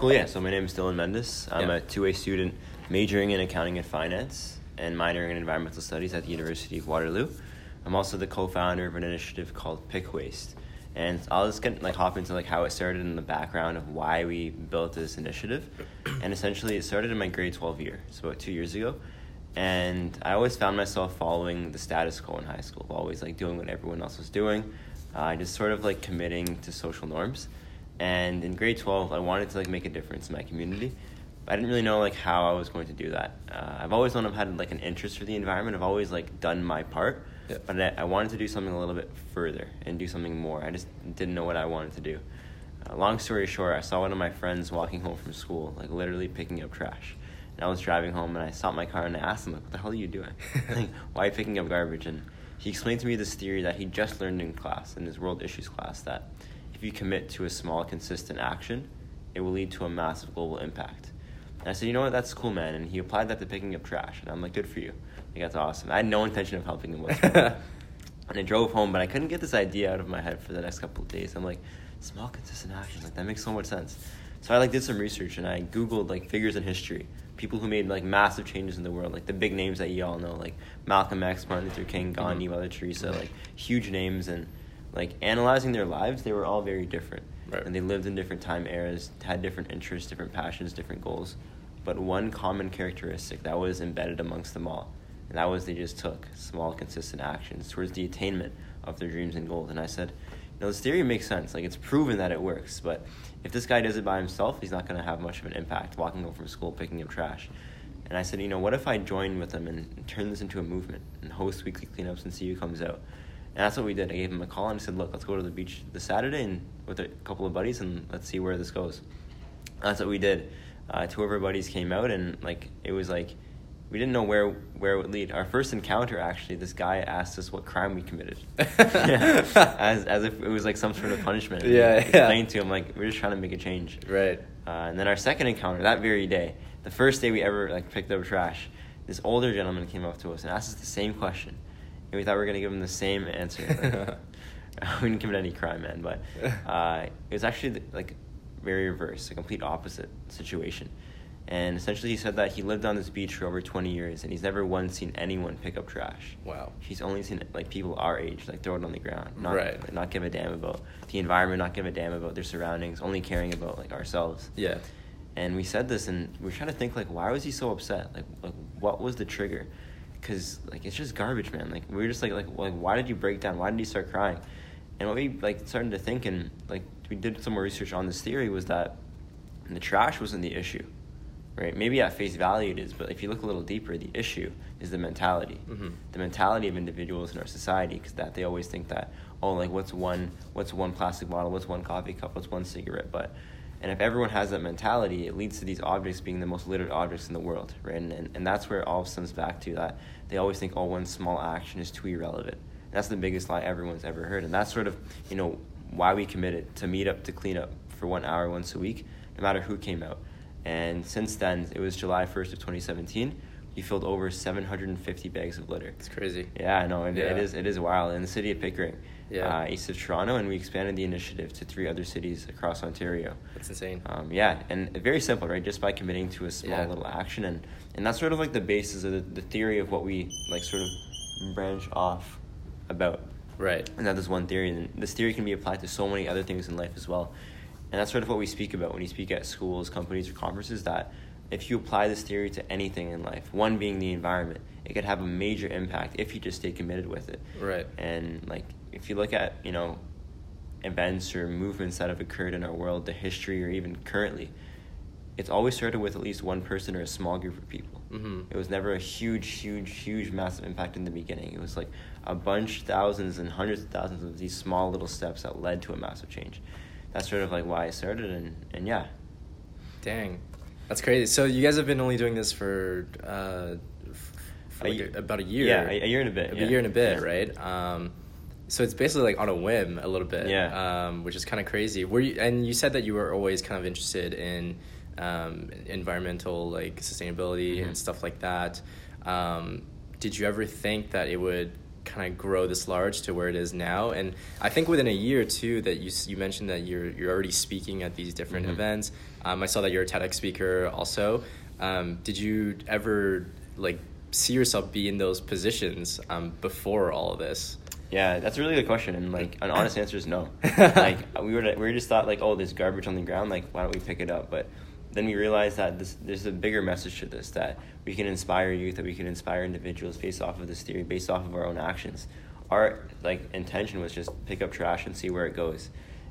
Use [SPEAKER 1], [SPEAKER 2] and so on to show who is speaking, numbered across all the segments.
[SPEAKER 1] Cool, yeah. So my name is Dylan Mendes. I'm
[SPEAKER 2] Yeah.
[SPEAKER 1] a two-way student majoring in accounting and finance and minoring in environmental studies at the University of Waterloo. I'm also the co-founder of an initiative called Pick Waste. And I'll just get like hop into like how it started in the background of why we built this initiative. And essentially it started in my grade 12 year, so about two years ago. And I always found myself following the status quo in high school, always like doing what everyone else was doing, uh, just sort of like committing to social norms. And in grade 12, I wanted to like make a difference in my community. I didn't really know like how I was going to do that. Uh, I've always known I've had like an interest for the environment. I've always like done my part,
[SPEAKER 2] Yeah.
[SPEAKER 1] but I, I wanted to do something a little bit further and do something more. I just didn't know what I wanted to do. Uh, long story short, I saw one of my friends walking home from school, like literally picking up trash. And I was driving home and I stopped my car and I asked him, like, what the hell are you doing? like, why are you picking up garbage? And he explained to me this theory that he just learned in class, in his world issues class, that if you commit to a small, consistent action, it will lead to a massive global impact. And I said, you know what, that's cool, man. And he applied that to picking up trash. And I'm like, good for you. Like, that's awesome. I had no intention of helping him whatsoever. and I drove home, but I couldn't get this idea out of my head for the next couple of days. I'm like, small, consistent action. Like, that makes so much sense. So I like did some research and I googled like figures in history, people who made like massive changes in the world, like the big names that you all know, like Malcolm X, Martin Luther King, Gandhi,
[SPEAKER 2] Mhm.
[SPEAKER 1] Mother Teresa, like huge names, and like analyzing their lives, they were all very different,
[SPEAKER 2] Right.
[SPEAKER 1] and they lived in different time eras, had different interests, different passions, different goals, but one common characteristic that was embedded amongst them all, and that was they just took small, consistent actions towards the attainment of their dreams and goals. And I said, you know, this theory makes sense. Like it's proven that it works, but if this guy does it by himself, he's not going to have much of an impact walking home from school picking up trash. And I said, you know, what if I join with and, and turn this into a movement and host weekly cleanups and see who comes out? And that's what we did. I gave him a call and said, look, let's go to the beach this Saturday and with a couple of buddies and let's see where this goes. That's what we did. Uh, two of our buddies came out and like it was like we didn't know where where it would lead. Our first encounter, actually, this guy asked us what crime we committed, yeah, as as if it was like some sort of punishment.
[SPEAKER 2] Yeah,
[SPEAKER 1] we
[SPEAKER 2] yeah.
[SPEAKER 1] Explained to him like we're just trying to make a change.
[SPEAKER 2] Right.
[SPEAKER 1] Uh, and then our second encounter that very day, the first day we ever like picked up trash, this older gentleman came up to us and asked us the same question, and we thought we were gonna give him the same answer. Like, we didn't commit any crime, man, but uh, it was actually like very reverse, a complete opposite situation. And essentially, he said that he lived on this beach for over 20 years, and he's never once seen anyone pick up trash.
[SPEAKER 2] Wow.
[SPEAKER 1] He's only seen like people our age like throw it on the ground, not
[SPEAKER 2] Right.
[SPEAKER 1] like, not give a damn about the environment, not give a damn about their surroundings, only caring about like ourselves.
[SPEAKER 2] Yeah.
[SPEAKER 1] And we said this, and we are trying to think like, why was he so upset? Like, like what was the trigger? Because like it's just garbage, man. Like we were just like, like, like why did you break down? Why did you start crying? And what we like started to think, and like we did some more research on this theory, was that the trash wasn't the issue, right? Maybe at face value it is, but if you look a little deeper, the issue is the mentality,
[SPEAKER 2] Mhm.
[SPEAKER 1] the mentality of individuals in our society, because that they always think that oh, like what's one what's one plastic bottle, what's one coffee cup, what's one cigarette, but and if everyone has that mentality, it leads to these objects being the most littered objects in the world, right? And, and, and that's where it all stems back to that they always think, oh, one small action is too irrelevant. And that's the biggest lie everyone's ever heard. And that's sort of, you know, why we committed to meet up to clean up for one hour once a week, no matter who came out. And since then, it was July 1st of 2017, we filled over 750 bags of litter.
[SPEAKER 2] It's crazy.
[SPEAKER 1] Yeah, I know. It,
[SPEAKER 2] Yeah.
[SPEAKER 1] it is. It is wild in the city of Pickering,
[SPEAKER 2] Yeah.
[SPEAKER 1] uh, east of Toronto, and we expanded the initiative to three other cities across Ontario.
[SPEAKER 2] That's insane.
[SPEAKER 1] Um, yeah, and very simple, right? Just by committing to a small
[SPEAKER 2] Yeah.
[SPEAKER 1] little action, and and that's sort of like the basis of the, the theory of what we like sort of branch off about.
[SPEAKER 2] Right.
[SPEAKER 1] And that is one theory, and this theory can be applied to so many other things in life as well. And that's sort of what we speak about when you speak at schools, companies, or conferences. That if you apply this theory to anything in life, one being the environment, it could have a major impact if you just stay committed with it.
[SPEAKER 2] Right.
[SPEAKER 1] And like if you look at you know events or movements that have occurred in our world, the history or even currently, it's always started with at least one person or a small group of people.
[SPEAKER 2] Mhm.
[SPEAKER 1] It was never a huge, huge, huge, massive impact in the beginning. It was like a bunch, thousands, and hundreds of thousands of these small little steps that led to a massive change. That's sort of like why I started, and, and yeah.
[SPEAKER 2] Dang. That's crazy. So you guys have been only doing this for, uh, for
[SPEAKER 1] A
[SPEAKER 2] like a- about a year.
[SPEAKER 1] Yeah, a- a year and a bit,
[SPEAKER 2] A
[SPEAKER 1] yeah.
[SPEAKER 2] year and a bit,
[SPEAKER 1] Yeah.
[SPEAKER 2] right? Um, so it's basically like on a whim a little bit.
[SPEAKER 1] Yeah.
[SPEAKER 2] Um, which is kind of crazy. Were you, and you said that you were always kind of interested in um, environmental like sustainability
[SPEAKER 1] Mhm.
[SPEAKER 2] and stuff like that. Um, did you ever think that it would kind of grow this large to where it is now. And I think within a year too that you you mentioned that you're you're already speaking at these different
[SPEAKER 1] Mhm.
[SPEAKER 2] events. Um, I saw that you're a TEDx speaker also. Um, did you ever like see yourself be in those positions um, before all of this?
[SPEAKER 1] Yeah, that's a really good question, and like an honest answer is no. like we were, we just thought like, oh, there's garbage on the ground, like why don't we pick it up? But then we realized that this, there's a bigger message to this that we can inspire youth, that we can inspire individuals based off of this theory, based off of our own actions. Our like intention was just pick up trash and see where it goes,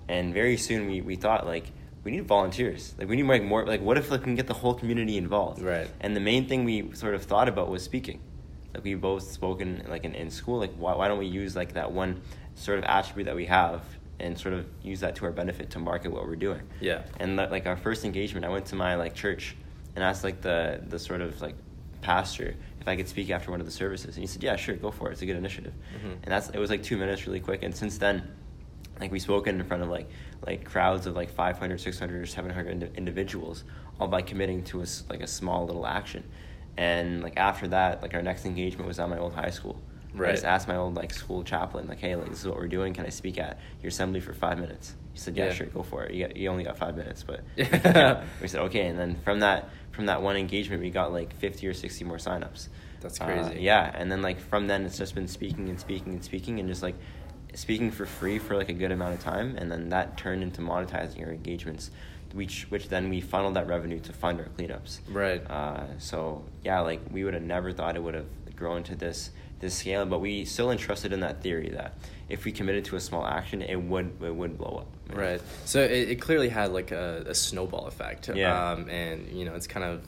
[SPEAKER 1] and very soon we, we thought like we need volunteers, like we need like more like what if like, we can get the whole community involved?
[SPEAKER 2] Right.
[SPEAKER 1] And the main thing we sort of thought about was speaking like we both spoken like in, in school like why, why don't we use like that one sort of attribute that we have and sort of use that to our benefit to market what we're doing?
[SPEAKER 2] Yeah.
[SPEAKER 1] and like like our first engagement i went to my like church and asked like the the sort of like pastor if i could speak after one of the services. And he said yeah sure go for it. It's a good initiative.
[SPEAKER 2] Mhm.
[SPEAKER 1] and that's it was like two minutes really quick. And since then like we spoken in front of like like crowds of like 500 600 or 700 indi- individuals all by committing to a like a small little action and like after that like our next engagement was at my old high school
[SPEAKER 2] Right.
[SPEAKER 1] I just asked my old like school chaplain like hey like this is what we're doing can I speak at your assembly for five minutes he said yeah,
[SPEAKER 2] Yeah.
[SPEAKER 1] sure go for it you, got, you only got five minutes but
[SPEAKER 2] Yeah.
[SPEAKER 1] we said okay and then from that from that one engagement we got like 50 or 60 more signups
[SPEAKER 2] That's
[SPEAKER 1] uh,
[SPEAKER 2] crazy.
[SPEAKER 1] yeah, and then like from then it's just been speaking and speaking and speaking and just like speaking for free for like a good amount of time, and then that turned into monetizing our engagements, which which then we funneled that revenue to fund our cleanups.
[SPEAKER 2] Right.
[SPEAKER 1] Uh, so yeah, like we would have never thought it would have grown to this this scale, but we still entrusted in that theory that if we committed to a small action, it would it would blow up.
[SPEAKER 2] Right. So it, it clearly had like a, a snowball effect.
[SPEAKER 1] Yeah.
[SPEAKER 2] Um, and you know, it's kind of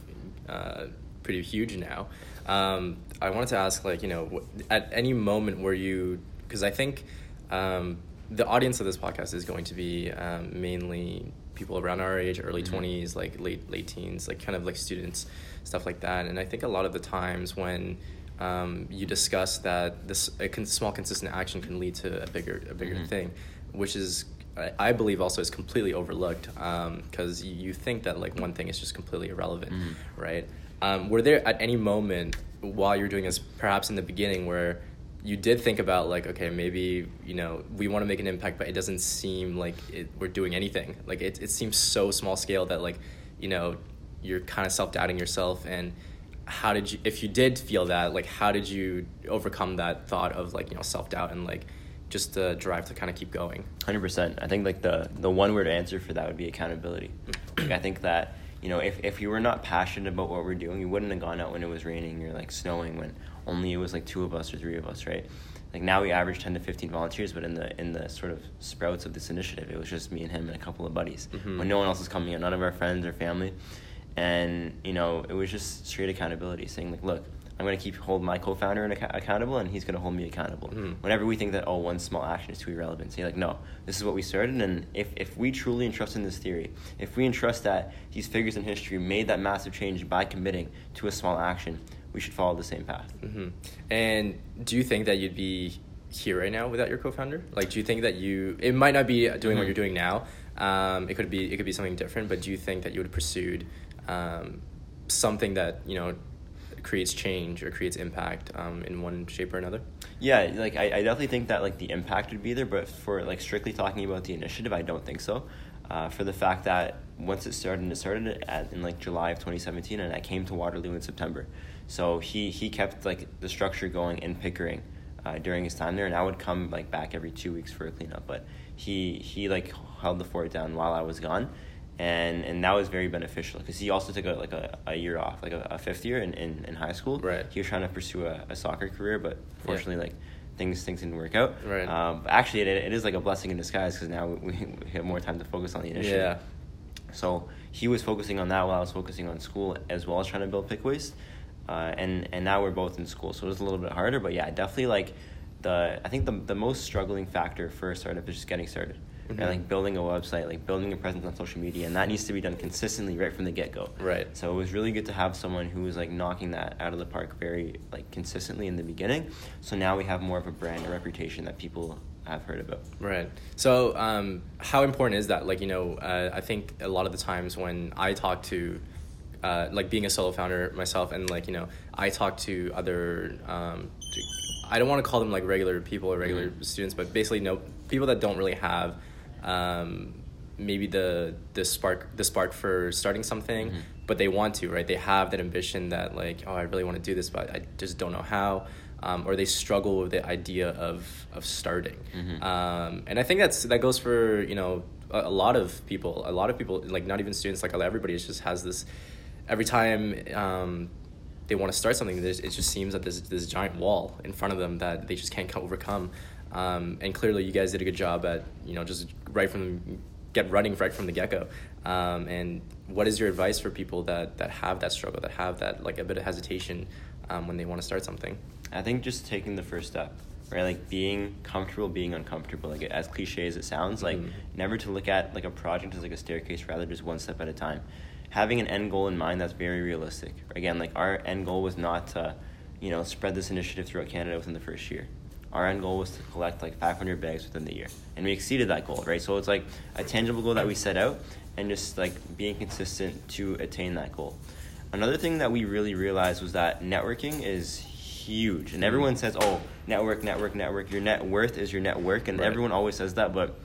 [SPEAKER 2] uh, pretty huge now. Um, I wanted to ask, like, you know, at any moment where you, because I think um, the audience of this podcast is going to be um, mainly people around our age, early
[SPEAKER 1] Mhm.
[SPEAKER 2] 20s, like late late teens, like kind of like students, stuff like that. And I think a lot of the times when um, you discuss that this a con- small consistent action can lead to a bigger a bigger
[SPEAKER 1] Mhm.
[SPEAKER 2] thing, which is I, believe also is completely overlooked because you, you think that like one thing is just completely irrelevant,
[SPEAKER 1] Mhm.
[SPEAKER 2] right? Um, were there at any moment while you're doing this, perhaps in the beginning, where you did think about like, okay, maybe you know we want to make an impact, but it doesn't seem like it, we're doing anything. Like it, it seems so small scale that like you know you're kind of self doubting yourself and how did you if you did feel that like how did you overcome that thought of like you know self doubt and like just the drive to kind of keep going
[SPEAKER 1] Hundred percent. I think like the the one word answer for that would be accountability. Mm. like, I think that you know if if you were not passionate about what we're doing, you wouldn't have gone out when it was raining or like snowing when only it was like two of us or three of us, right? Like now we average ten to fifteen volunteers, but in the in the sort of sprouts of this initiative, it was just me and him and a couple of buddies.
[SPEAKER 2] Mhm.
[SPEAKER 1] When no one else was coming in, none of our friends or family, and you know it was just straight accountability, saying like, look. I'm going to keep hold my co-founder and accountable, and he's going to hold me accountable.
[SPEAKER 2] Mhm.
[SPEAKER 1] Whenever we think that oh one small action is too irrelevant, say like no, this is what we started, and if if we truly entrust in this theory, if we entrust that these figures in history made that massive change by committing to a small action, we should follow the same path.
[SPEAKER 2] hmm And do you think that you'd be here right now without your co-founder? Like, do you think that you? It might not be doing what
[SPEAKER 1] Mhm.
[SPEAKER 2] you're doing now. Um, it could be. It could be something different. But do you think that you would have pursued um, something that you know creates change or creates impact um, in one shape or another?
[SPEAKER 1] Yeah, like I, I definitely think that like the impact would be there, but for like strictly talking about the initiative, I don't think so. Uh, for the fact that once it started, it started at, in like July of 2017, and I came to Waterloo in September. So he he kept like the structure going in Pickering uh, during his time there, and I would come like back every two weeks for a cleanup. But he he like held the fort down while I was gone, and and that was very beneficial because he also took a, like a, a year off, like a, a fifth year in, in, in high school.
[SPEAKER 2] Right.
[SPEAKER 1] He was trying to pursue a, a soccer career, but fortunately, like things things didn't work out.
[SPEAKER 2] Right.
[SPEAKER 1] Um, but actually, it, it is like a blessing in disguise because now we, we have more time to focus on the initiative.
[SPEAKER 2] Yeah.
[SPEAKER 1] So he was focusing on that while I was focusing on school as well as trying to build pick waste. Uh, and and now we're both in school, so it was a little bit harder. But yeah, definitely like the I think the the most struggling factor for a startup is just getting started.
[SPEAKER 2] Mhm.
[SPEAKER 1] Right? Like building a website, like building a presence on social media, and that needs to be done consistently right from the get go.
[SPEAKER 2] Right.
[SPEAKER 1] So it was really good to have someone who was like knocking that out of the park very like consistently in the beginning. So now we have more of a brand or reputation that people have heard about.
[SPEAKER 2] Right. So, um, how important is that? Like, you know, uh, I think a lot of the times when I talk to, uh, like being a solo founder myself, and like, you know, I talk to other, um, to- I don't want to call them like regular people or regular
[SPEAKER 1] Mhm.
[SPEAKER 2] students, but basically no people that don't really have um, maybe the the spark the spark for starting something,
[SPEAKER 1] Mhm.
[SPEAKER 2] but they want to, right? They have that ambition that like, oh, I really want to do this, but I just don't know how. Um, or they struggle with the idea of of starting,
[SPEAKER 1] Mhm.
[SPEAKER 2] um, and I think that's that goes for you know a, a lot of people. A lot of people, like not even students, like everybody, just has this. Every time um, they want to start something, it just seems that there's this giant wall in front of them that they just can't co- overcome. Um, and clearly, you guys did a good job at you know just right from get running right from the get go. Um, and what is your advice for people that that have that struggle, that have that like a bit of hesitation um, when they want to start something?
[SPEAKER 1] I think just taking the first step, right? Like being comfortable, being uncomfortable. Like as cliche as it sounds, like
[SPEAKER 2] Mhm.
[SPEAKER 1] never to look at like a project as like a staircase, rather just one step at a time. Having an end goal in mind that's very realistic. Again, like our end goal was not to, you know, spread this initiative throughout Canada within the first year. Our end goal was to collect like 500 bags within the year, and we exceeded that goal, right? So it's like a tangible goal that we set out, and just like being consistent to attain that goal. Another thing that we really realized was that networking is huge, and mm-hmm. everyone says, "Oh, network, network, network." Your net worth is your network, and
[SPEAKER 2] Right.
[SPEAKER 1] everyone always says that, but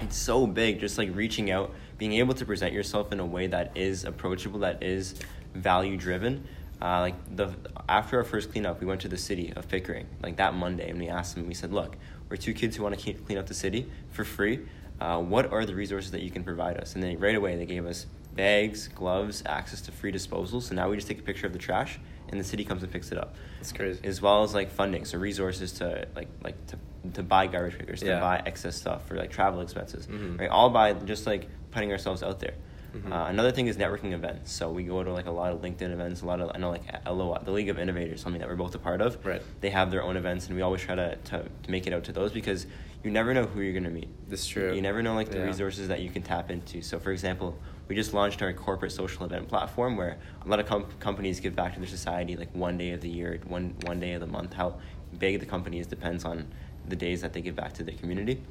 [SPEAKER 1] it's so big. Just like reaching out, being able to present yourself in a way that is approachable, that is value driven. Uh, like the after our first cleanup, we went to the city of Pickering, like that Monday, and we asked them. We said, "Look, we're two kids who want to clean up the city for free. Uh, what are the resources that you can provide us?" And then right away, they gave us bags, gloves, access to free disposal. So now we just take a picture of the trash, and the city comes and picks it up
[SPEAKER 2] It's crazy.
[SPEAKER 1] as well as like funding, so resources to like like to, to buy garbage pickers, to
[SPEAKER 2] Yeah.
[SPEAKER 1] buy excess stuff for like travel expenses,
[SPEAKER 2] Mhm.
[SPEAKER 1] right? All by just like putting ourselves out there.
[SPEAKER 2] Mhm.
[SPEAKER 1] Uh, another thing is networking events. So we go to like a lot of LinkedIn events, a lot of I know like LOI, the League of Innovators, something that we're both a part of.
[SPEAKER 2] Right.
[SPEAKER 1] They have their own events, and we always try to, to, to make it out to those because you never know who you're gonna meet.
[SPEAKER 2] That's true.
[SPEAKER 1] You never know like the
[SPEAKER 2] Yeah.
[SPEAKER 1] resources that you can tap into. So for example, we just launched our corporate social event platform where a lot of com- companies give back to their society like one day of the year, one one day of the month. How big the company is depends on the days that they give back to the community,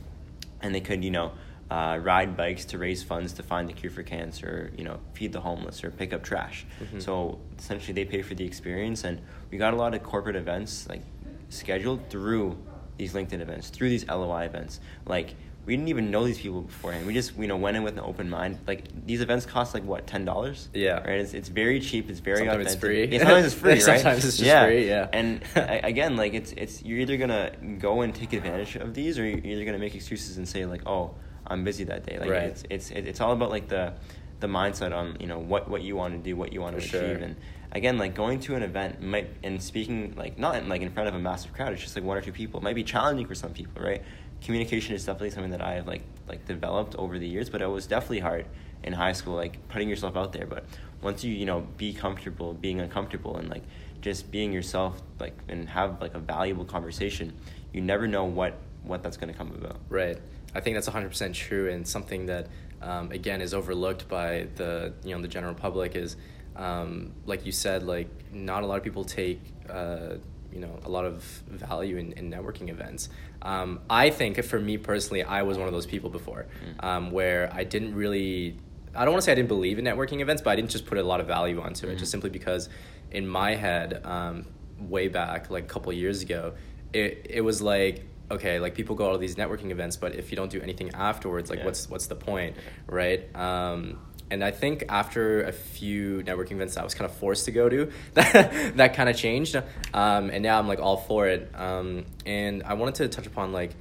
[SPEAKER 1] and they could you know. Uh, ride bikes to raise funds to find the cure for cancer, you know, feed the homeless or pick up trash.
[SPEAKER 2] Mhm.
[SPEAKER 1] So essentially, they pay for the experience, and we got a lot of corporate events like scheduled through these LinkedIn events, through these LOI events. Like we didn't even know these people beforehand. We just you know went in with an open mind. Like these events cost like what ten dollars?
[SPEAKER 2] Yeah.
[SPEAKER 1] Right. It's, it's very cheap. It's very
[SPEAKER 2] Sometimes it's
[SPEAKER 1] authentic.
[SPEAKER 2] free.
[SPEAKER 1] Yeah, sometimes it's free. right?
[SPEAKER 2] Sometimes it's just free, yeah.
[SPEAKER 1] And I- again, like it's it's you're either gonna go and take advantage of these, or you're either gonna make excuses and say like, oh, I'm busy that day. Like
[SPEAKER 2] Right.
[SPEAKER 1] it's it's it's all about like the the mindset on you know what what you want to do, what you want to achieve,
[SPEAKER 2] sure.
[SPEAKER 1] and again like going to an event might and speaking like not in, like in front of a massive crowd it's just like one or two people it might be challenging for some people right communication is definitely something that i've like like developed over the years but it was definitely hard in high school like putting yourself out there but once you you know be comfortable being uncomfortable and like just being yourself like and have like a valuable conversation you never know what what that's going to come about
[SPEAKER 2] Right. I think that's 100% true and something that um, again is overlooked by the you know the general public is um, like you said like not a lot of people take uh, you know a lot of value in, in networking events. Um, I think for me personally I was one of those people before
[SPEAKER 1] Mm.
[SPEAKER 2] um, where I didn't really I don't want to say I didn't believe in networking events but I didn't just put a lot of value onto it
[SPEAKER 1] Mhm.
[SPEAKER 2] just simply because in my head um, way back like a couple years ago it, it was like okay like people go to all these networking events but if you don't do anything afterwards like
[SPEAKER 1] Yeah.
[SPEAKER 2] what's what's the point right um, and I think after a few networking events I was kind of forced to go to that, that kind of changed. Um, and now I'm like all for it. Um, and I wanted to touch upon like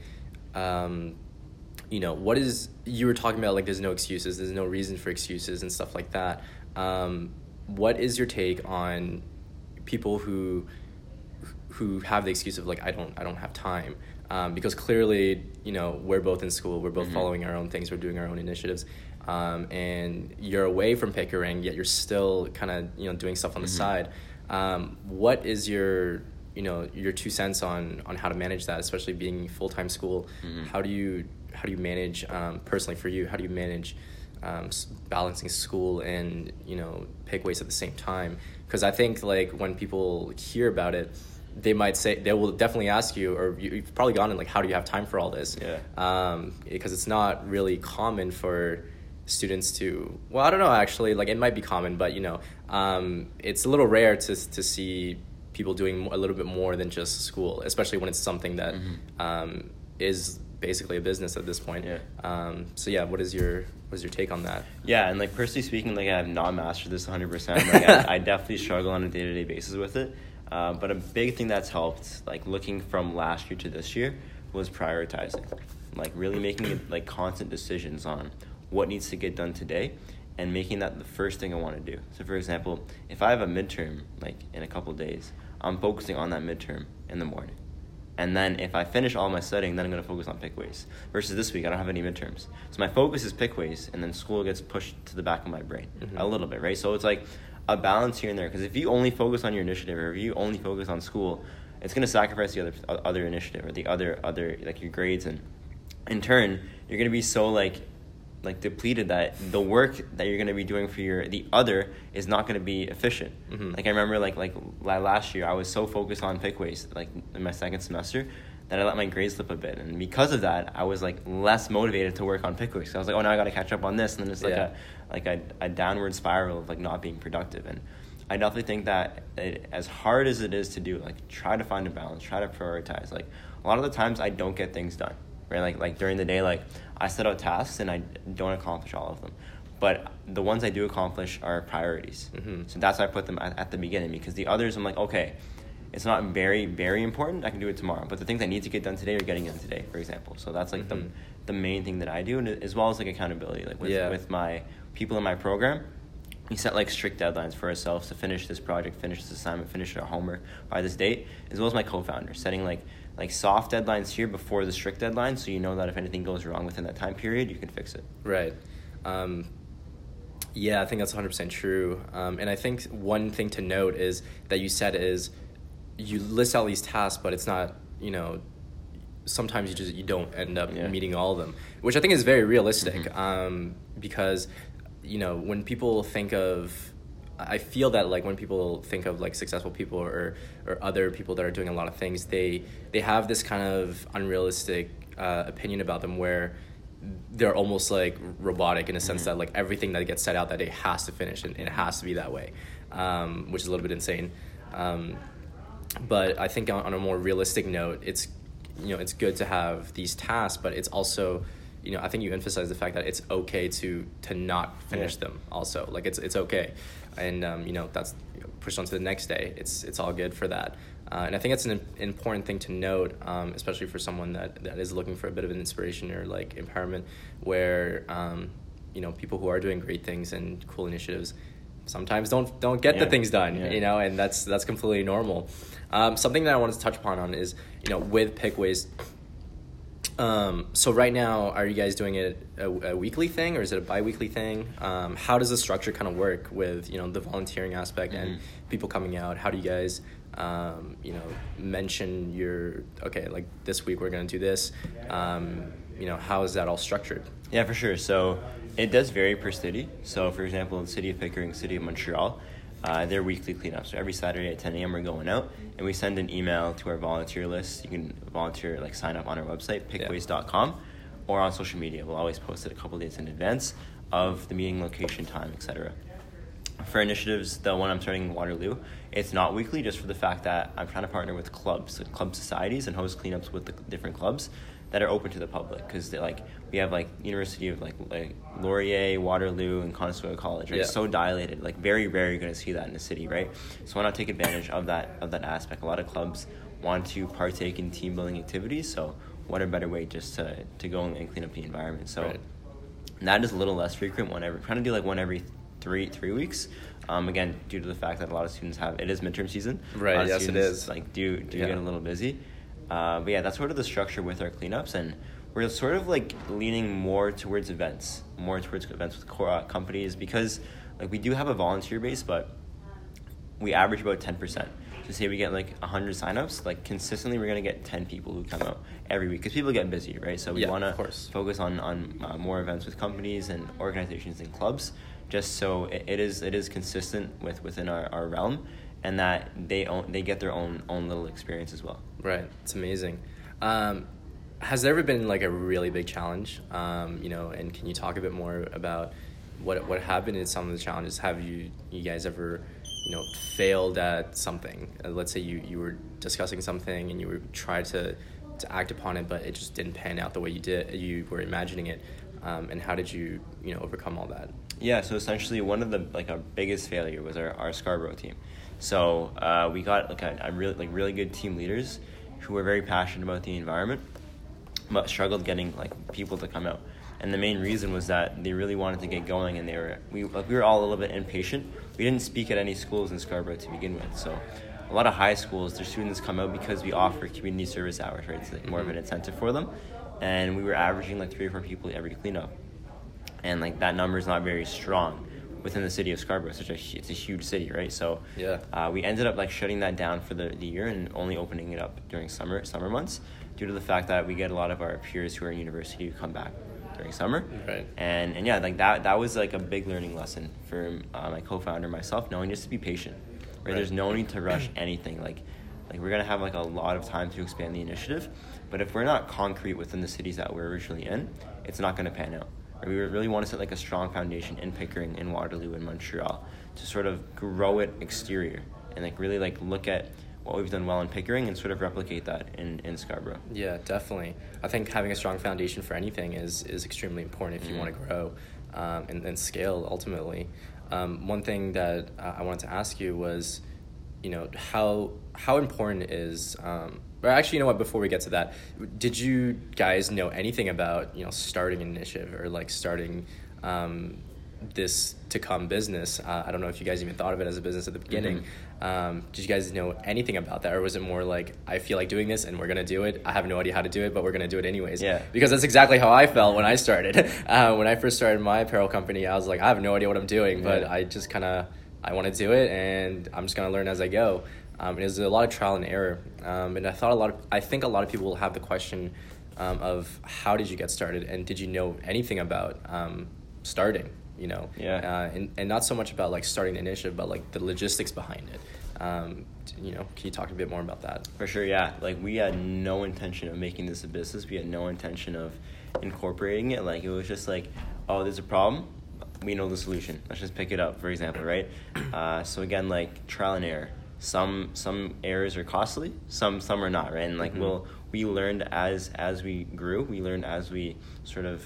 [SPEAKER 2] um, you know what is you were talking about like there's no excuses there's no reason for excuses and stuff like that. Um, what is your take on people who who have the excuse of like I don't I don't have time? Um, because clearly you know we're both in school we're both
[SPEAKER 1] Mhm.
[SPEAKER 2] following our own things we're doing our own initiatives um, and you're away from Pickering yet you're still kind of you know doing stuff on the
[SPEAKER 1] Mhm.
[SPEAKER 2] side um, what is your you know your two cents on on how to manage that especially being full-time school
[SPEAKER 1] Mhm.
[SPEAKER 2] how do you how do you manage um, personally for you how do you manage um, balancing school and you know Pick Waste at the same time because i think like when people hear about it they might say they will definitely ask you or you, you've probably gone in like how do you have time for all this
[SPEAKER 1] Yeah.
[SPEAKER 2] um, because it's not really common for students to well i don't know actually like it might be common but you know um, it's a little rare to, to see people doing a little bit more than just school, especially when it's something that
[SPEAKER 1] Mm-hmm.
[SPEAKER 2] um, is basically a business at this point.
[SPEAKER 1] Yeah.
[SPEAKER 2] Um, so yeah, what is your what is your take on that?
[SPEAKER 1] Yeah, and like personally speaking, like I have not mastered this 100%. Like I, I definitely struggle on a day to day basis with it. Uh, but a big thing that's helped, like looking from last year to this year, was prioritizing. Like really making like constant decisions on what needs to get done today, and making that the first thing I want to do. So, for example, if I have a midterm like in a couple days, I'm focusing on that midterm in the morning. And then if I finish all my studying, then I'm going to focus on Pick Waste. Versus this week, I don't have any midterms. So my focus is Pick Waste, and then school gets pushed to the back of my brain
[SPEAKER 2] Mhm.
[SPEAKER 1] a little bit, right? So it's like a balance here and there. Because if you only focus on your initiative, or if you only focus on school, it's going to sacrifice the other other initiative or the other other like your grades, and in turn, you're going to be so like like depleted that the work that you're going to be doing for your the other is not going to be efficient.
[SPEAKER 2] Mhm.
[SPEAKER 1] Like I remember like like last year I was so focused on Pick Waste like in my second semester that I let my grades slip a bit and because of that I was like less motivated to work on Pick Waste. So I was like oh now I got to catch up on this and then it's like
[SPEAKER 2] Yeah.
[SPEAKER 1] a like a, a downward spiral of like not being productive and I definitely think that it, as hard as it is to do like try to find a balance, try to prioritize. Like a lot of the times I don't get things done. Right? Like like during the day like I set out tasks and I don't accomplish all of them. But the ones I do accomplish are priorities.
[SPEAKER 2] Mhm.
[SPEAKER 1] So that's why I put them at, at the beginning because the others I'm like, okay, it's not very, very important. I can do it tomorrow. But the things I need to get done today are getting done today, for example. So that's like
[SPEAKER 2] Mhm.
[SPEAKER 1] the, the main thing that I do, and as well as like accountability. Like with,
[SPEAKER 2] Yeah.
[SPEAKER 1] with my people in my program, we set like strict deadlines for ourselves to finish this project, finish this assignment, finish our homework by this date, as well as my co-founder setting like like soft deadlines here before the strict deadline, so you know that if anything goes wrong within that time period, you can fix it.
[SPEAKER 2] Right. Um, yeah, I think that's 100% true. Um, and I think one thing to note is that you said is you list out these tasks, but it's not, you know, sometimes you just you don't end up
[SPEAKER 1] Yeah.
[SPEAKER 2] meeting all of them, which I think is very realistic.
[SPEAKER 1] Mhm.
[SPEAKER 2] Um, because, you know, when people think of I feel that like when people think of like successful people or or other people that are doing a lot of things, they they have this kind of unrealistic uh, opinion about them where they're almost like robotic in a sense
[SPEAKER 1] Mhm.
[SPEAKER 2] that like everything that gets set out that day has to finish and, and it has to be that way, um, which is a little bit insane. Um, but I think on, on a more realistic note, it's you know it's good to have these tasks, but it's also you know I think you emphasize the fact that it's okay to to not finish
[SPEAKER 1] Yeah.
[SPEAKER 2] them. Also, like it's it's okay, and um, you know that's you know, pushed on to the next day. It's it's all good for that. Uh, and I think that's an important thing to note, um, especially for someone that, that is looking for a bit of an inspiration or like empowerment, where um, you know people who are doing great things and cool initiatives sometimes don't don't get the things done,
[SPEAKER 1] Yeah.
[SPEAKER 2] you know, and that's that's completely normal. Um, something that I wanted to touch upon on is you know with Pick Waste. Um, so right now, are you guys doing it a, a weekly thing or is it a bi-weekly thing? Um, how does the structure kind of work with you know the volunteering aspect and
[SPEAKER 1] Mhm.
[SPEAKER 2] people coming out? How do you guys um, you know mention your okay like this week we're gonna do this? Um, you know how is that all structured?
[SPEAKER 1] Yeah, for sure. So it does vary per city. So, for example, in the city of Pickering, city of Montreal, uh, their weekly cleanup. So every Saturday at 10 a.m. we're going out and we send an email to our volunteer list. You can volunteer, like sign up on our website, pickwaste.com, or on social media. We'll always post it a couple days in advance of the meeting location, time, etc. For initiatives, the one I'm starting in Waterloo, it's not weekly just for the fact that I'm trying to partner with clubs, club societies, and host cleanups with the different clubs that are open to the public because like we have like University of like like Laurier, Waterloo, and Conestoga College. Right?
[SPEAKER 2] Yeah.
[SPEAKER 1] It's so dilated. Like very rare you're going to see that in the city, right? So why not take advantage of that of that aspect? A lot of clubs want to partake in team building activities, so what a better way just to to go and clean up the environment. So
[SPEAKER 2] Right.
[SPEAKER 1] that is a little less frequent. One every trying to do like one every three three weeks. Um, again, due to the fact that a lot of students have it is midterm season.
[SPEAKER 2] Right,
[SPEAKER 1] A lot of
[SPEAKER 2] yes, it
[SPEAKER 1] students,
[SPEAKER 2] is.
[SPEAKER 1] Like do do
[SPEAKER 2] Yeah.
[SPEAKER 1] get a little busy. Uh, but yeah, that's sort of the structure with our cleanups, and we're sort of like leaning more towards events, more towards events with core, uh, companies because like we do have a volunteer base, but we average about 10%. So say we get like 100 signups, like consistently we're going to get 10 people who come out every week because people get busy, right? So we
[SPEAKER 2] Yeah, wanna
[SPEAKER 1] focus on, on uh, more events with companies and organizations and clubs just so it, it is it is consistent with within our, our realm and that they own, they get their own own little experience as well.
[SPEAKER 2] Right, it's amazing. Um, has there ever been like a really big challenge? Um, you know, and can you talk a bit more about what what been in some of the challenges? Have you you guys ever you know failed at something uh, let's say you, you were discussing something and you were trying to to act upon it but it just didn't pan out the way you did you were imagining it um, and how did you you know overcome all that
[SPEAKER 1] Yeah, so essentially one of the like our biggest failure was our, our Scarborough team. So uh, we got like a, a really like really good team leaders who were very passionate about the environment, but struggled getting like people to come out. And the main reason was that they really wanted to get going, and they were we like, we were all a little bit impatient. We didn't speak at any schools in Scarborough to begin with, so a lot of high schools, their students come out because we offer community service hours, right? It's like more of an incentive for them, and we were averaging like three or four people every cleanup and like that number is not very strong within the city of Scarborough. Such a it's a huge city, right? So
[SPEAKER 2] Yeah.
[SPEAKER 1] uh, we ended up like shutting that down for the, the year and only opening it up during summer summer months due to the fact that we get a lot of our peers who are in university who come back during summer.
[SPEAKER 2] Right.
[SPEAKER 1] And and yeah, like that that was like a big learning lesson for uh, my co-founder myself, knowing just to be patient. Right?
[SPEAKER 2] Right.
[SPEAKER 1] There's no need to rush anything. Like like we're gonna have like a lot of time to expand the initiative, but if we're not concrete within the cities that we're originally in, it's not gonna pan out. We really want to set like a strong foundation in Pickering, in Waterloo, in Montreal, to sort of grow it exterior and like really like look at what we've done well in Pickering and sort of replicate that in, in Scarborough.
[SPEAKER 2] Yeah, definitely. I think having a strong foundation for anything is is extremely important if you
[SPEAKER 1] Mhm.
[SPEAKER 2] want to grow um, and, and scale ultimately. Um, one thing that uh, I wanted to ask you was, you know, how how important is um, or actually, you know what? Before we get to that, did you guys know anything about you know starting an initiative or like starting um, this to come business? Uh, I don't know if you guys even thought of it as a business at the beginning. Um, did you guys know anything about that, or was it more like I feel like doing this and we're gonna do it? I have no idea how to do it, but we're gonna do it anyways.
[SPEAKER 1] Yeah.
[SPEAKER 2] Because that's exactly how I felt when I started. Uh, when I first started my apparel company, I was like, I have no idea what I'm doing, but I just kind of I want to do it, and I'm just gonna learn as I go. Um, it was a lot of trial and error, um, and I thought a lot of I think a lot of people will have the question um, of how did you get started, and did you know anything about um, starting? You know,
[SPEAKER 1] Yeah.
[SPEAKER 2] uh, and and not so much about like starting the initiative, but like the logistics behind it. Um, you know, can you talk a bit more about that?
[SPEAKER 1] For sure, yeah. Like we had no intention of making this a business. We had no intention of incorporating it. Like it was just like, oh, there's a problem. We know the solution. Let's just pick it up. For example, right? Uh, so again, like trial and error. Some some errors are costly. Some some are not. Right? And like
[SPEAKER 2] Mhm.
[SPEAKER 1] we'll we learned as as we grew. We learned as we sort of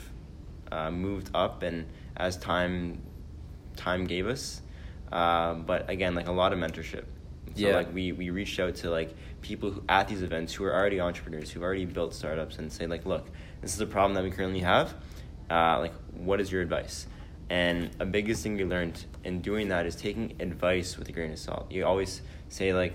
[SPEAKER 1] uh, moved up and as time time gave us. Uh, but again, like a lot of mentorship. So
[SPEAKER 2] Yeah.
[SPEAKER 1] like we, we reached out to like people who, at these events who are already entrepreneurs, who've already built startups, and say like, look, this is a problem that we currently have. Uh, like, what is your advice? And a biggest thing we learned in doing that is taking advice with a grain of salt. You always say like,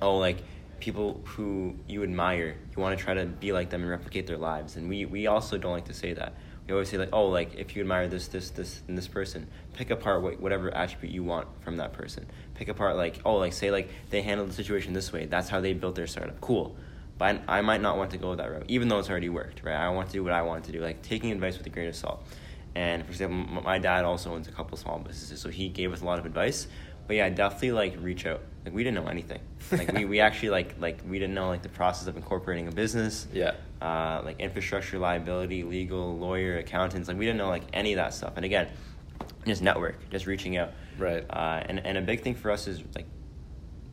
[SPEAKER 1] oh, like people who you admire, you want to try to be like them and replicate their lives. And we, we also don't like to say that. We always say like, oh, like if you admire this, this, this, and this person, pick apart what, whatever attribute you want from that person. Pick apart like, oh, like say like they handled the situation this way. That's how they built their startup. Cool. But I, I might not want to go that route, even though it's already worked, right? I want to do what I want to do, like taking advice with a grain of salt. And for example, my dad also owns a couple small businesses, so he gave us a lot of advice. But yeah, definitely like reach out. Like we didn't know anything. Like we, we actually like like we didn't know like the process of incorporating a business.
[SPEAKER 2] Yeah.
[SPEAKER 1] Uh, like infrastructure, liability, legal, lawyer, accountants. Like we didn't know like any of that stuff. And again, just network, just reaching out.
[SPEAKER 2] Right.
[SPEAKER 1] Uh, and and a big thing for us is like,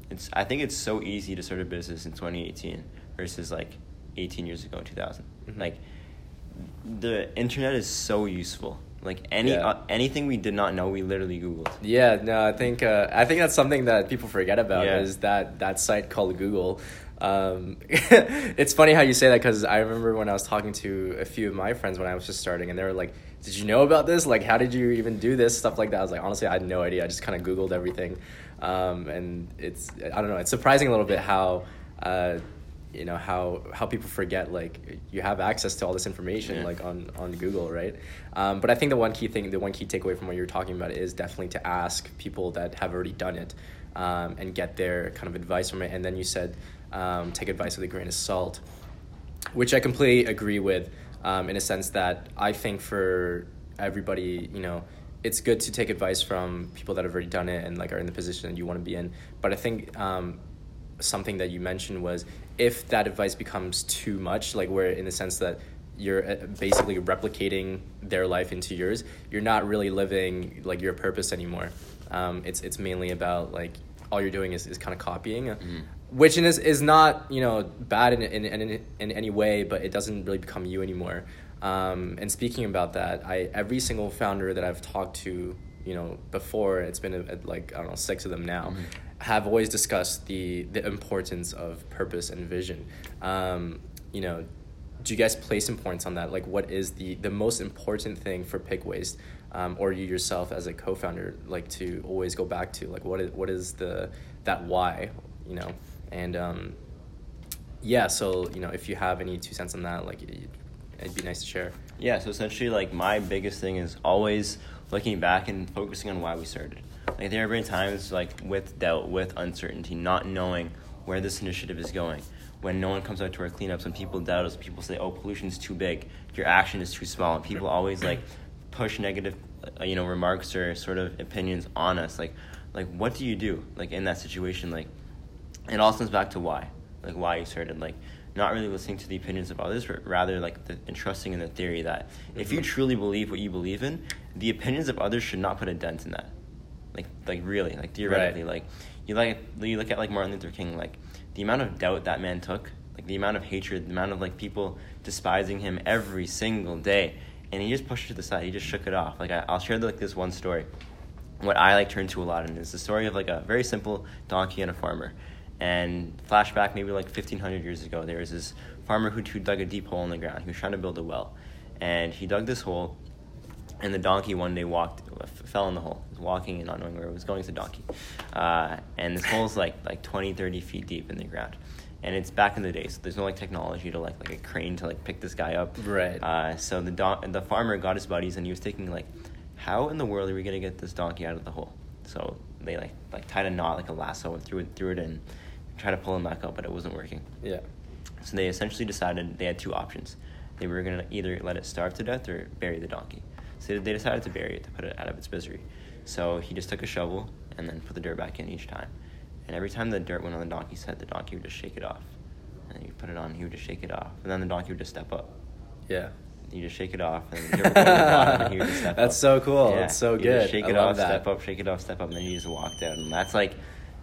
[SPEAKER 1] it's I think it's so easy to start a business in 2018 versus like 18 years ago in 2000.
[SPEAKER 2] Mhm.
[SPEAKER 1] Like the internet is so useful. Like any
[SPEAKER 2] Yeah.
[SPEAKER 1] uh, anything we did not know, we literally googled.
[SPEAKER 2] Yeah, no, I think uh, I think that's something that people forget about
[SPEAKER 1] Yeah.
[SPEAKER 2] is that that site called Google. Um, it's funny how you say that because I remember when I was talking to a few of my friends when I was just starting, and they were like, "Did you know about this? Like, how did you even do this stuff like that?" I was like, "Honestly, I had no idea. I just kind of Googled everything," um, and it's I don't know. It's surprising a little bit how. Uh, you know how how people forget like you have access to all this information
[SPEAKER 1] Yeah.
[SPEAKER 2] like on on Google, right? Um, but I think the one key thing, the one key takeaway from what you were talking about is definitely to ask people that have already done it um, and get their kind of advice from it. And then you said um, take advice with a grain of salt, which I completely agree with um, in a sense that I think for everybody, you know, it's good to take advice from people that have already done it and like are in the position that you want to be in. But I think um, something that you mentioned was if that advice becomes too much, like where in the sense that you're uh, basically replicating their life into yours, you're not really living like your purpose anymore. um, it's it's mainly about like all you're doing is, is kind of copying,
[SPEAKER 1] Mm-hmm.
[SPEAKER 2] which is is not you know bad in in, in in any way, but it doesn't really become you anymore. Um, and speaking about that, I every single founder that I've talked to, you know, before it's been a, like I don't know six of them now, have always discussed the the importance of purpose and vision. Um, you know, do you guys place importance on that? Like, what is the the most important thing for Pick Waste, um, or you yourself as a co-founder, like to always go back to? Like, what is what is the that why? You know, and um, yeah. So you know, if you have any two cents on that, like, it, it'd be nice to share.
[SPEAKER 1] Yeah, so essentially, like my biggest thing is always looking back and focusing on why we started. Like there have been times like with doubt, with uncertainty, not knowing where this initiative is going. When no one comes out to our cleanups, when people doubt us, people say, "Oh, pollution's too big, your action is too small," and people always like push negative, uh, you know, remarks or sort of opinions on us. Like, like what do you do like in that situation? Like, it all comes back to why, like why you started, like not really listening to the opinions of others, but rather like the, and trusting in the theory that if you truly believe what you believe in, the opinions of others should not put a dent in that. Like, like really, like theoretically, like you like you look at like Martin Luther King, like the amount of doubt that man took, like the amount of hatred, the amount of like people despising him every single day, and he just pushed it to the side. He just shook it off. Like I, I'll share like this one story. What I like turn to a lot in is the story of like a very simple donkey and a farmer. And flashback maybe like 1500 years ago, there was this farmer who, who dug a deep hole in the ground. He was trying to build a well. And he dug this hole, and the donkey one day walked, fell in the hole. Was walking and not knowing where it was going, it's a donkey. Uh, and this hole is like, like 20, 30 feet deep in the ground. And it's back in the day, so there's no like technology to like like a crane to like pick this guy up.
[SPEAKER 2] Right.
[SPEAKER 1] Uh, so the don- the farmer got his buddies, and he was thinking like, how in the world are we gonna get this donkey out of the hole? So they like like tied a knot like a lasso and threw it threw it in, tried to pull him back up, but it wasn't working.
[SPEAKER 2] Yeah.
[SPEAKER 1] So they essentially decided they had two options. They were gonna either let it starve to death or bury the donkey. So they decided to bury it to put it out of its misery. So he just took a shovel and then put the dirt back in each time. And every time the dirt went on the donkey's head, the donkey would just shake it off. And then you put it on, he would just shake it off. And then the donkey would just step up.
[SPEAKER 2] Yeah.
[SPEAKER 1] You just shake it off, and then the dirt would go to the bottom, and he would just step
[SPEAKER 2] That's
[SPEAKER 1] up.
[SPEAKER 2] so cool. That's so
[SPEAKER 1] you
[SPEAKER 2] good.
[SPEAKER 1] shake
[SPEAKER 2] I
[SPEAKER 1] it off,
[SPEAKER 2] that.
[SPEAKER 1] step up, shake it off, step up, and then you just walked out. And that's like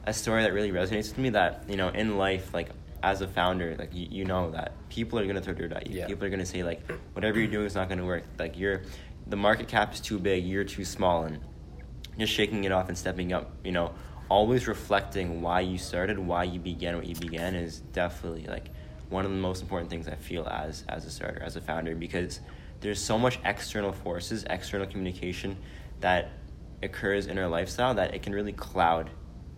[SPEAKER 1] a story that really resonates with me. That you know, in life, like as a founder, like you, you know that people are gonna throw dirt at you.
[SPEAKER 2] Yeah.
[SPEAKER 1] People are gonna say like, whatever you're doing is not gonna work. Like you're, the market cap is too big, you're too small, and just shaking it off and stepping up. You know, always reflecting why you started, why you began what you began is definitely like one of the most important things I feel as as a starter, as a founder, because there's so much external forces, external communication that occurs in our lifestyle that it can really cloud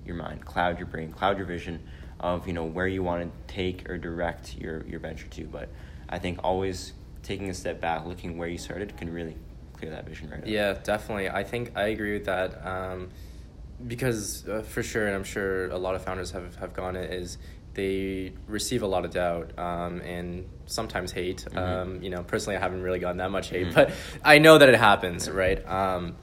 [SPEAKER 1] your mind, cloud your brain, cloud your vision of you know where you want to take or direct your your venture to. But I think always taking a step back, looking where you started, can really clear that vision right. up.
[SPEAKER 2] Yeah, definitely. I think I agree with that um, because uh, for sure, and I'm sure a lot of founders have, have gone it, is they receive a lot of doubt um, and sometimes hate.
[SPEAKER 1] Mhm.
[SPEAKER 2] Um, you know, personally, I haven't really gotten that much hate,
[SPEAKER 1] Mhm.
[SPEAKER 2] but I know that it happens, right? Um,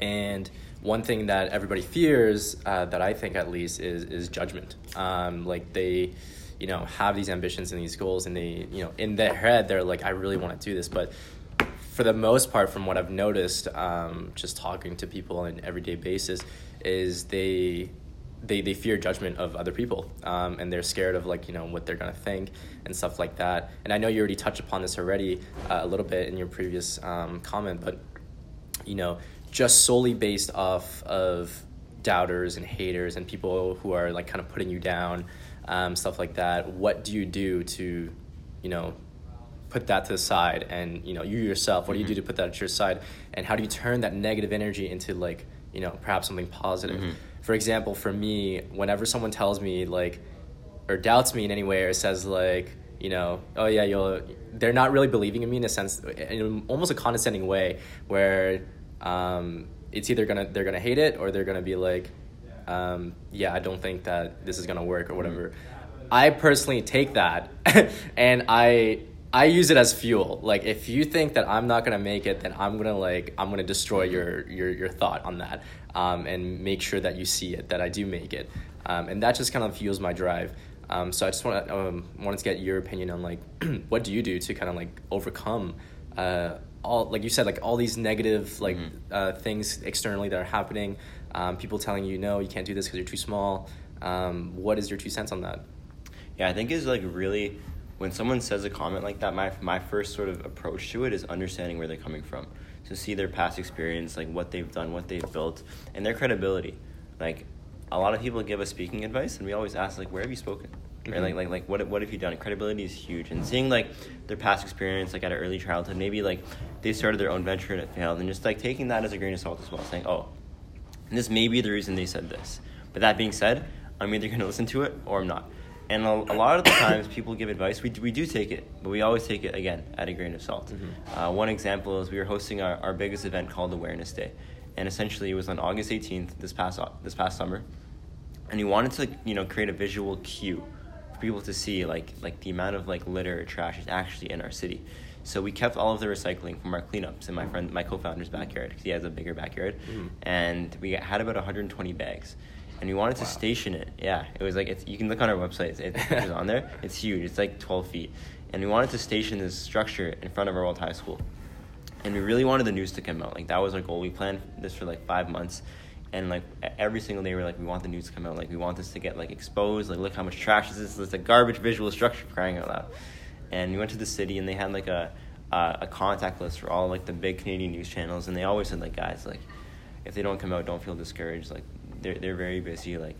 [SPEAKER 2] and one thing that everybody fears, uh, that I think at least, is is judgment. Um, like they, you know, have these ambitions and these goals, and they, you know, in their head, they're like, I really want to do this, but for the most part, from what I've noticed, um, just talking to people on an everyday basis, is they they they fear judgment of other people, um, and they're scared of like you know what they're gonna think and stuff like that. And I know you already touched upon this already uh, a little bit in your previous um, comment, but you know, just solely based off of doubters and haters and people who are like kind of putting you down, um, stuff like that. What do you do to, you know, put that to the side and you know you yourself what do you do to put that to your side? And how do you turn that negative energy into like you know perhaps something positive?
[SPEAKER 1] Mhm.
[SPEAKER 2] for example for me whenever someone tells me like or doubts me in any way or says like you know oh yeah you'll they're not really believing in me in a sense in almost a condescending way where um, it's either gonna they're gonna hate it or they're gonna be like um, yeah i don't think that this is gonna work or whatever. I personally take that and i i use it as fuel like if you think that i'm not gonna make it then i'm gonna like i'm gonna destroy your your, your thought on that um, and make sure that you see it that i do make it um, and that just kind of fuels my drive um, so i just want to um, wanted to get your opinion on like what do you do to kind of like overcome uh, all like you said like all these negative like
[SPEAKER 1] Mhm.
[SPEAKER 2] uh, things externally that are happening Um, people telling you no, you can't do this because you're too small. Um, what is your two cents on that?
[SPEAKER 1] Yeah, I think is like really when someone says a comment like that, my my first sort of approach to it is understanding where they're coming from. To see their past experience, like what they've done, what they've built, and their credibility. Like a lot of people give us speaking advice and we always ask like where have you spoken? Right?
[SPEAKER 2] Mhm.
[SPEAKER 1] Like like like what what have you done? Credibility is huge. And seeing like their past experience like at an early childhood, maybe like they started their own venture and it failed and just like taking that as a grain of salt as well, saying, Oh, this may be the reason they said this. But that being said, I'm either going to listen to it or I'm not. And a, a lot of the times people give advice, we, do- we do take it, but we always take it again at a grain of salt.
[SPEAKER 2] Mhm.
[SPEAKER 1] Uh, one example is we were hosting our, our biggest event called Awareness Day. And essentially it was on August 18th this past, this past summer. And we wanted to, you know, create a visual cue for people to see like, like the amount of like litter or trash is actually in our city. So we kept all of the recycling from our cleanups in my friend, my co-founder's backyard because he has a bigger backyard,
[SPEAKER 2] Mhm.
[SPEAKER 1] and we had about 120 bags, and we wanted to station it. Yeah, it was like it's. You can look on our website. It, it's on there. It's huge. It's like 12 feet, and we wanted to station this structure in front of our old high school, and we really wanted the news to come out. Like that was our goal. We planned this for like five months. And like every single day, we're like, we want the news to come out. Like we want this to get like exposed. Like look how much trash this is. It's a garbage visual structure crying out loud and we went to the city and they had like a uh, a contact list for all like the big Canadian news channels and they always said like guys like if they don't come out don't feel discouraged like they're they're very busy like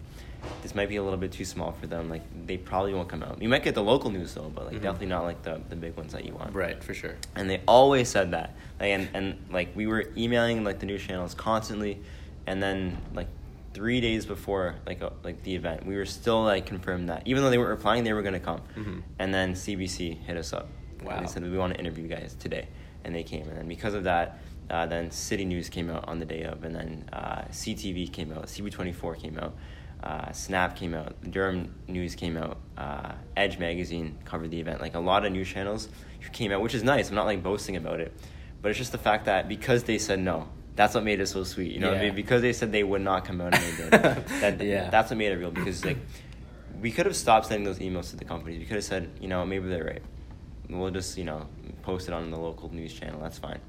[SPEAKER 1] this might be a little bit too small for them like they probably won't come out you might get the local news though but like
[SPEAKER 2] Mhm.
[SPEAKER 1] definitely not like the the big ones that you want
[SPEAKER 2] Right, for sure.
[SPEAKER 1] and they always said that like, and and like we were emailing like the news channels constantly and then like three days before like uh, like the event we were still like confirmed that even though they weren't replying they were going to come
[SPEAKER 2] Mhm.
[SPEAKER 1] and then cbc hit us up
[SPEAKER 2] Wow.
[SPEAKER 1] and they said we want to interview you guys today and they came and then because of that uh, then city news came out on the day of and then uh, ctv came out CP24 came out uh, snap came out durham news came out uh, edge magazine covered the event. Like a lot of news channels came out which is nice. I'm not like boasting about it. But it's just the fact that because they said no that's what made it so sweet. You know what I mean? because they said they would not come out and they did that,
[SPEAKER 2] Yeah.
[SPEAKER 1] that's what made it real because like we could have stopped sending those emails to the companies. We could have said you know maybe they're right. We'll just you know post it on the local news channel. That's fine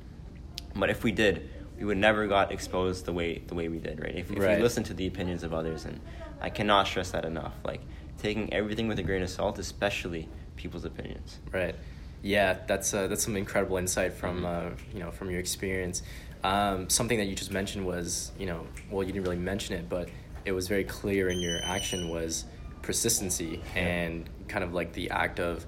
[SPEAKER 1] but if we did we would never got exposed the way the way we did right if, if
[SPEAKER 2] Right.
[SPEAKER 1] we listen to the opinions of others and i cannot stress that enough like taking everything with a grain of salt especially people's opinions
[SPEAKER 2] Right. Yeah, that's uh, that's some incredible insight from uh, you know from your experience. Um, something that you just mentioned was you know well you didn't really mention it, but it was very clear in your action was persistency and kind of like the act of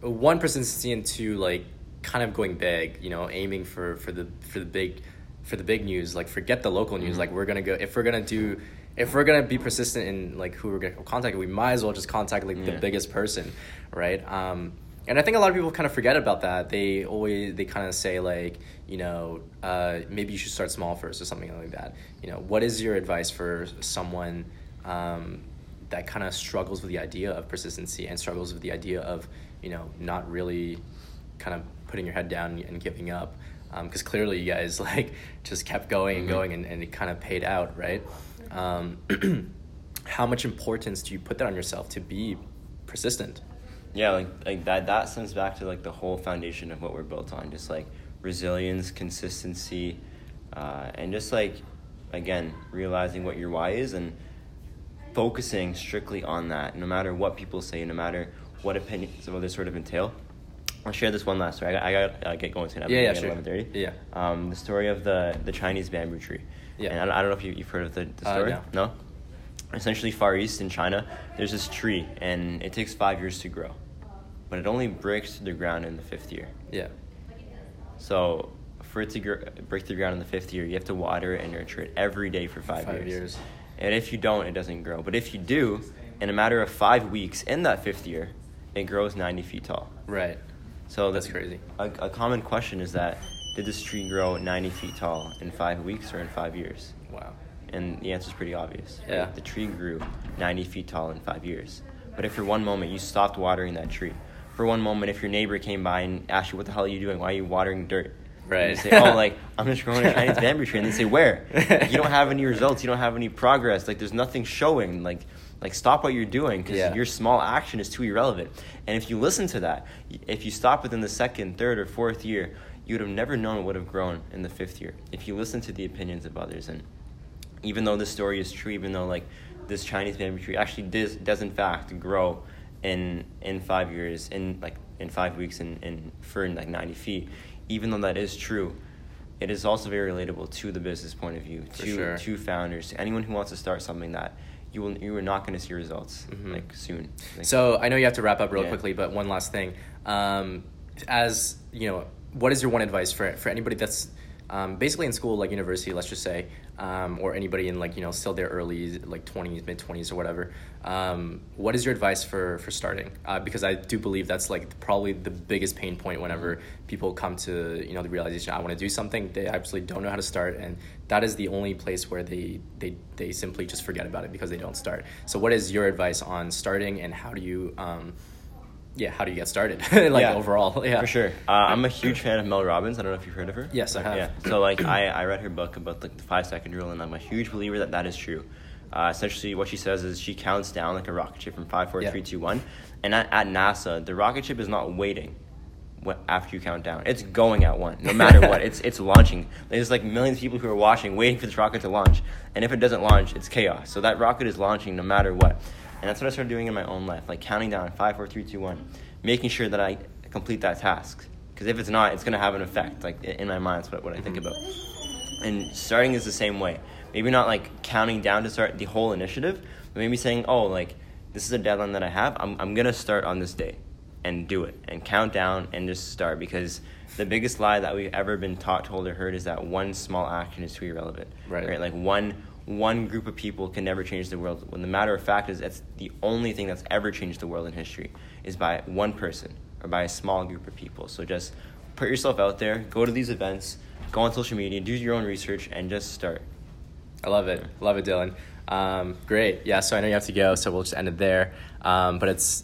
[SPEAKER 2] one persistency and two like kind of going big. You know, aiming for for the for the big for the big news. Like forget the local news.
[SPEAKER 1] Mhm.
[SPEAKER 2] Like we're gonna go if we're gonna do. If we're gonna be persistent in like who we're gonna contact, we might as well just contact like the biggest person, right? Um, and I think a lot of people kind of forget about that. They always they kind of say like, you know, uh, maybe you should start small first or something like that. You know, what is your advice for someone um, that kind of struggles with the idea of persistency and struggles with the idea of you know not really kind of putting your head down and giving up? Because clearly you guys like just kept going and
[SPEAKER 1] Mhm.
[SPEAKER 2] going and, and it kind of paid out, right? Um, how much importance do you put that on yourself to be persistent?
[SPEAKER 1] yeah like like that that stems back to like the whole foundation of what we're built on just like resilience consistency uh, and just like again realizing what your why is and focusing strictly on that no matter what people say no matter what opinions of others sort of entail i'll share this one last story i got, I got uh, get going soon
[SPEAKER 2] Yeah, yeah, sure.
[SPEAKER 1] 11:30.
[SPEAKER 2] Yeah.
[SPEAKER 1] um, the story of the the chinese bamboo tree
[SPEAKER 2] Yeah.
[SPEAKER 1] and I, I don't know if you, you've heard of the, the
[SPEAKER 2] Uh,
[SPEAKER 1] story
[SPEAKER 2] no.
[SPEAKER 1] no essentially far east in china there's this tree and it takes five years to grow but it only breaks the ground in the fifth year
[SPEAKER 2] Yeah.
[SPEAKER 1] so for it to gr- break the ground in the fifth year you have to water it and nurture it every day for five,
[SPEAKER 2] Five
[SPEAKER 1] years.
[SPEAKER 2] years.
[SPEAKER 1] and if you don't it doesn't grow but if you do in a matter of five weeks in that fifth year it grows 90 feet tall
[SPEAKER 2] Right.
[SPEAKER 1] So
[SPEAKER 2] That's crazy.
[SPEAKER 1] a, a common question is that did this tree grow 90 feet tall in five weeks or in five years
[SPEAKER 2] Wow.
[SPEAKER 1] and the answer is pretty obvious.
[SPEAKER 2] Yeah.
[SPEAKER 1] The tree grew 90 feet tall in five years. But if for one moment you stopped watering that tree, for one moment if your neighbor came by and asked you, what the hell are you doing? Why are you watering dirt?
[SPEAKER 2] Right.
[SPEAKER 1] And say, oh, like, I'm just growing a Chinese bamboo tree. And they say, where? Like, you don't have any results. You don't have any progress. Like, there's nothing showing. Like, like stop what you're doing because
[SPEAKER 2] Yeah.
[SPEAKER 1] your small action is too irrelevant. And if you listen to that, if you stop within the second, third, or fourth year, you would have never known it would have grown in the fifth year. If you listen to the opinions of others and even though this story is true, even though like this Chinese bamboo tree actually does, does in fact grow in in five years, in like in five weeks, in, in for like ninety feet, even though that is true, it is also very relatable to the business point of view,
[SPEAKER 2] For
[SPEAKER 1] to
[SPEAKER 2] sure.
[SPEAKER 1] to founders, to anyone who wants to start something that you will you are not going to see results
[SPEAKER 2] Mhm.
[SPEAKER 1] like soon. Like,
[SPEAKER 2] So I know you have to wrap up real
[SPEAKER 1] Yeah.
[SPEAKER 2] quickly, but one last thing. Um, as you know, what is your one advice for for anybody that's um, basically in school, like university, let's just say, um, or anybody in like you know still their early like twenties, mid twenties, or whatever? Um, what is your advice for for starting? Uh, because I do believe that's like probably the biggest pain point whenever people come to you know the realization I want to do something, they absolutely don't know how to start, and that is the only place where they they they simply just forget about it because they don't start. So, what is your advice on starting, and how do you? Um, yeah, how do you get started? like
[SPEAKER 1] Yeah,
[SPEAKER 2] overall, yeah,
[SPEAKER 1] For sure. Uh, I'm a huge fan of Mel Robbins. I don't know if you've heard of her.
[SPEAKER 2] Yes, I have.
[SPEAKER 1] Yeah. So like I, I read her book about like the five second rule, and I'm a huge believer that that is true. Uh, essentially, what she says is she counts down like a rocket ship from five, four,
[SPEAKER 2] Yeah.
[SPEAKER 1] three, two, one. And at, at NASA, the rocket ship is not waiting after you count down. It's going at one, no matter what. It's it's launching. There's like millions of people who are watching, waiting for this rocket to launch. And if it doesn't launch, it's chaos. So that rocket is launching no matter what. And that's what I started doing in my own life, like counting down five, four, three, two, one, making sure that I complete that task. Because if it's not, it's gonna have an effect. Like in my mind, that's what, what I think mm-hmm. about. And starting is the same way. Maybe not like counting down to start the whole initiative, but maybe saying, oh, like this is a deadline that I have. I'm I'm gonna start on this day, and do it, and count down, and just start. Because the biggest lie that we've ever been taught, told, or heard is that one small action is too irrelevant.
[SPEAKER 2] Right.
[SPEAKER 1] Right. Like one one group of people can never change the world. When the matter of fact is, that's the only thing that's ever changed the world in history is by one person or by a small group of people. So just put yourself out there, go to these events, go on social media, do your own research, and just start.
[SPEAKER 2] I love it. Love it, Dylan. Um, great. Yeah, so I know you have to go, so we'll just end it there. Um, but it's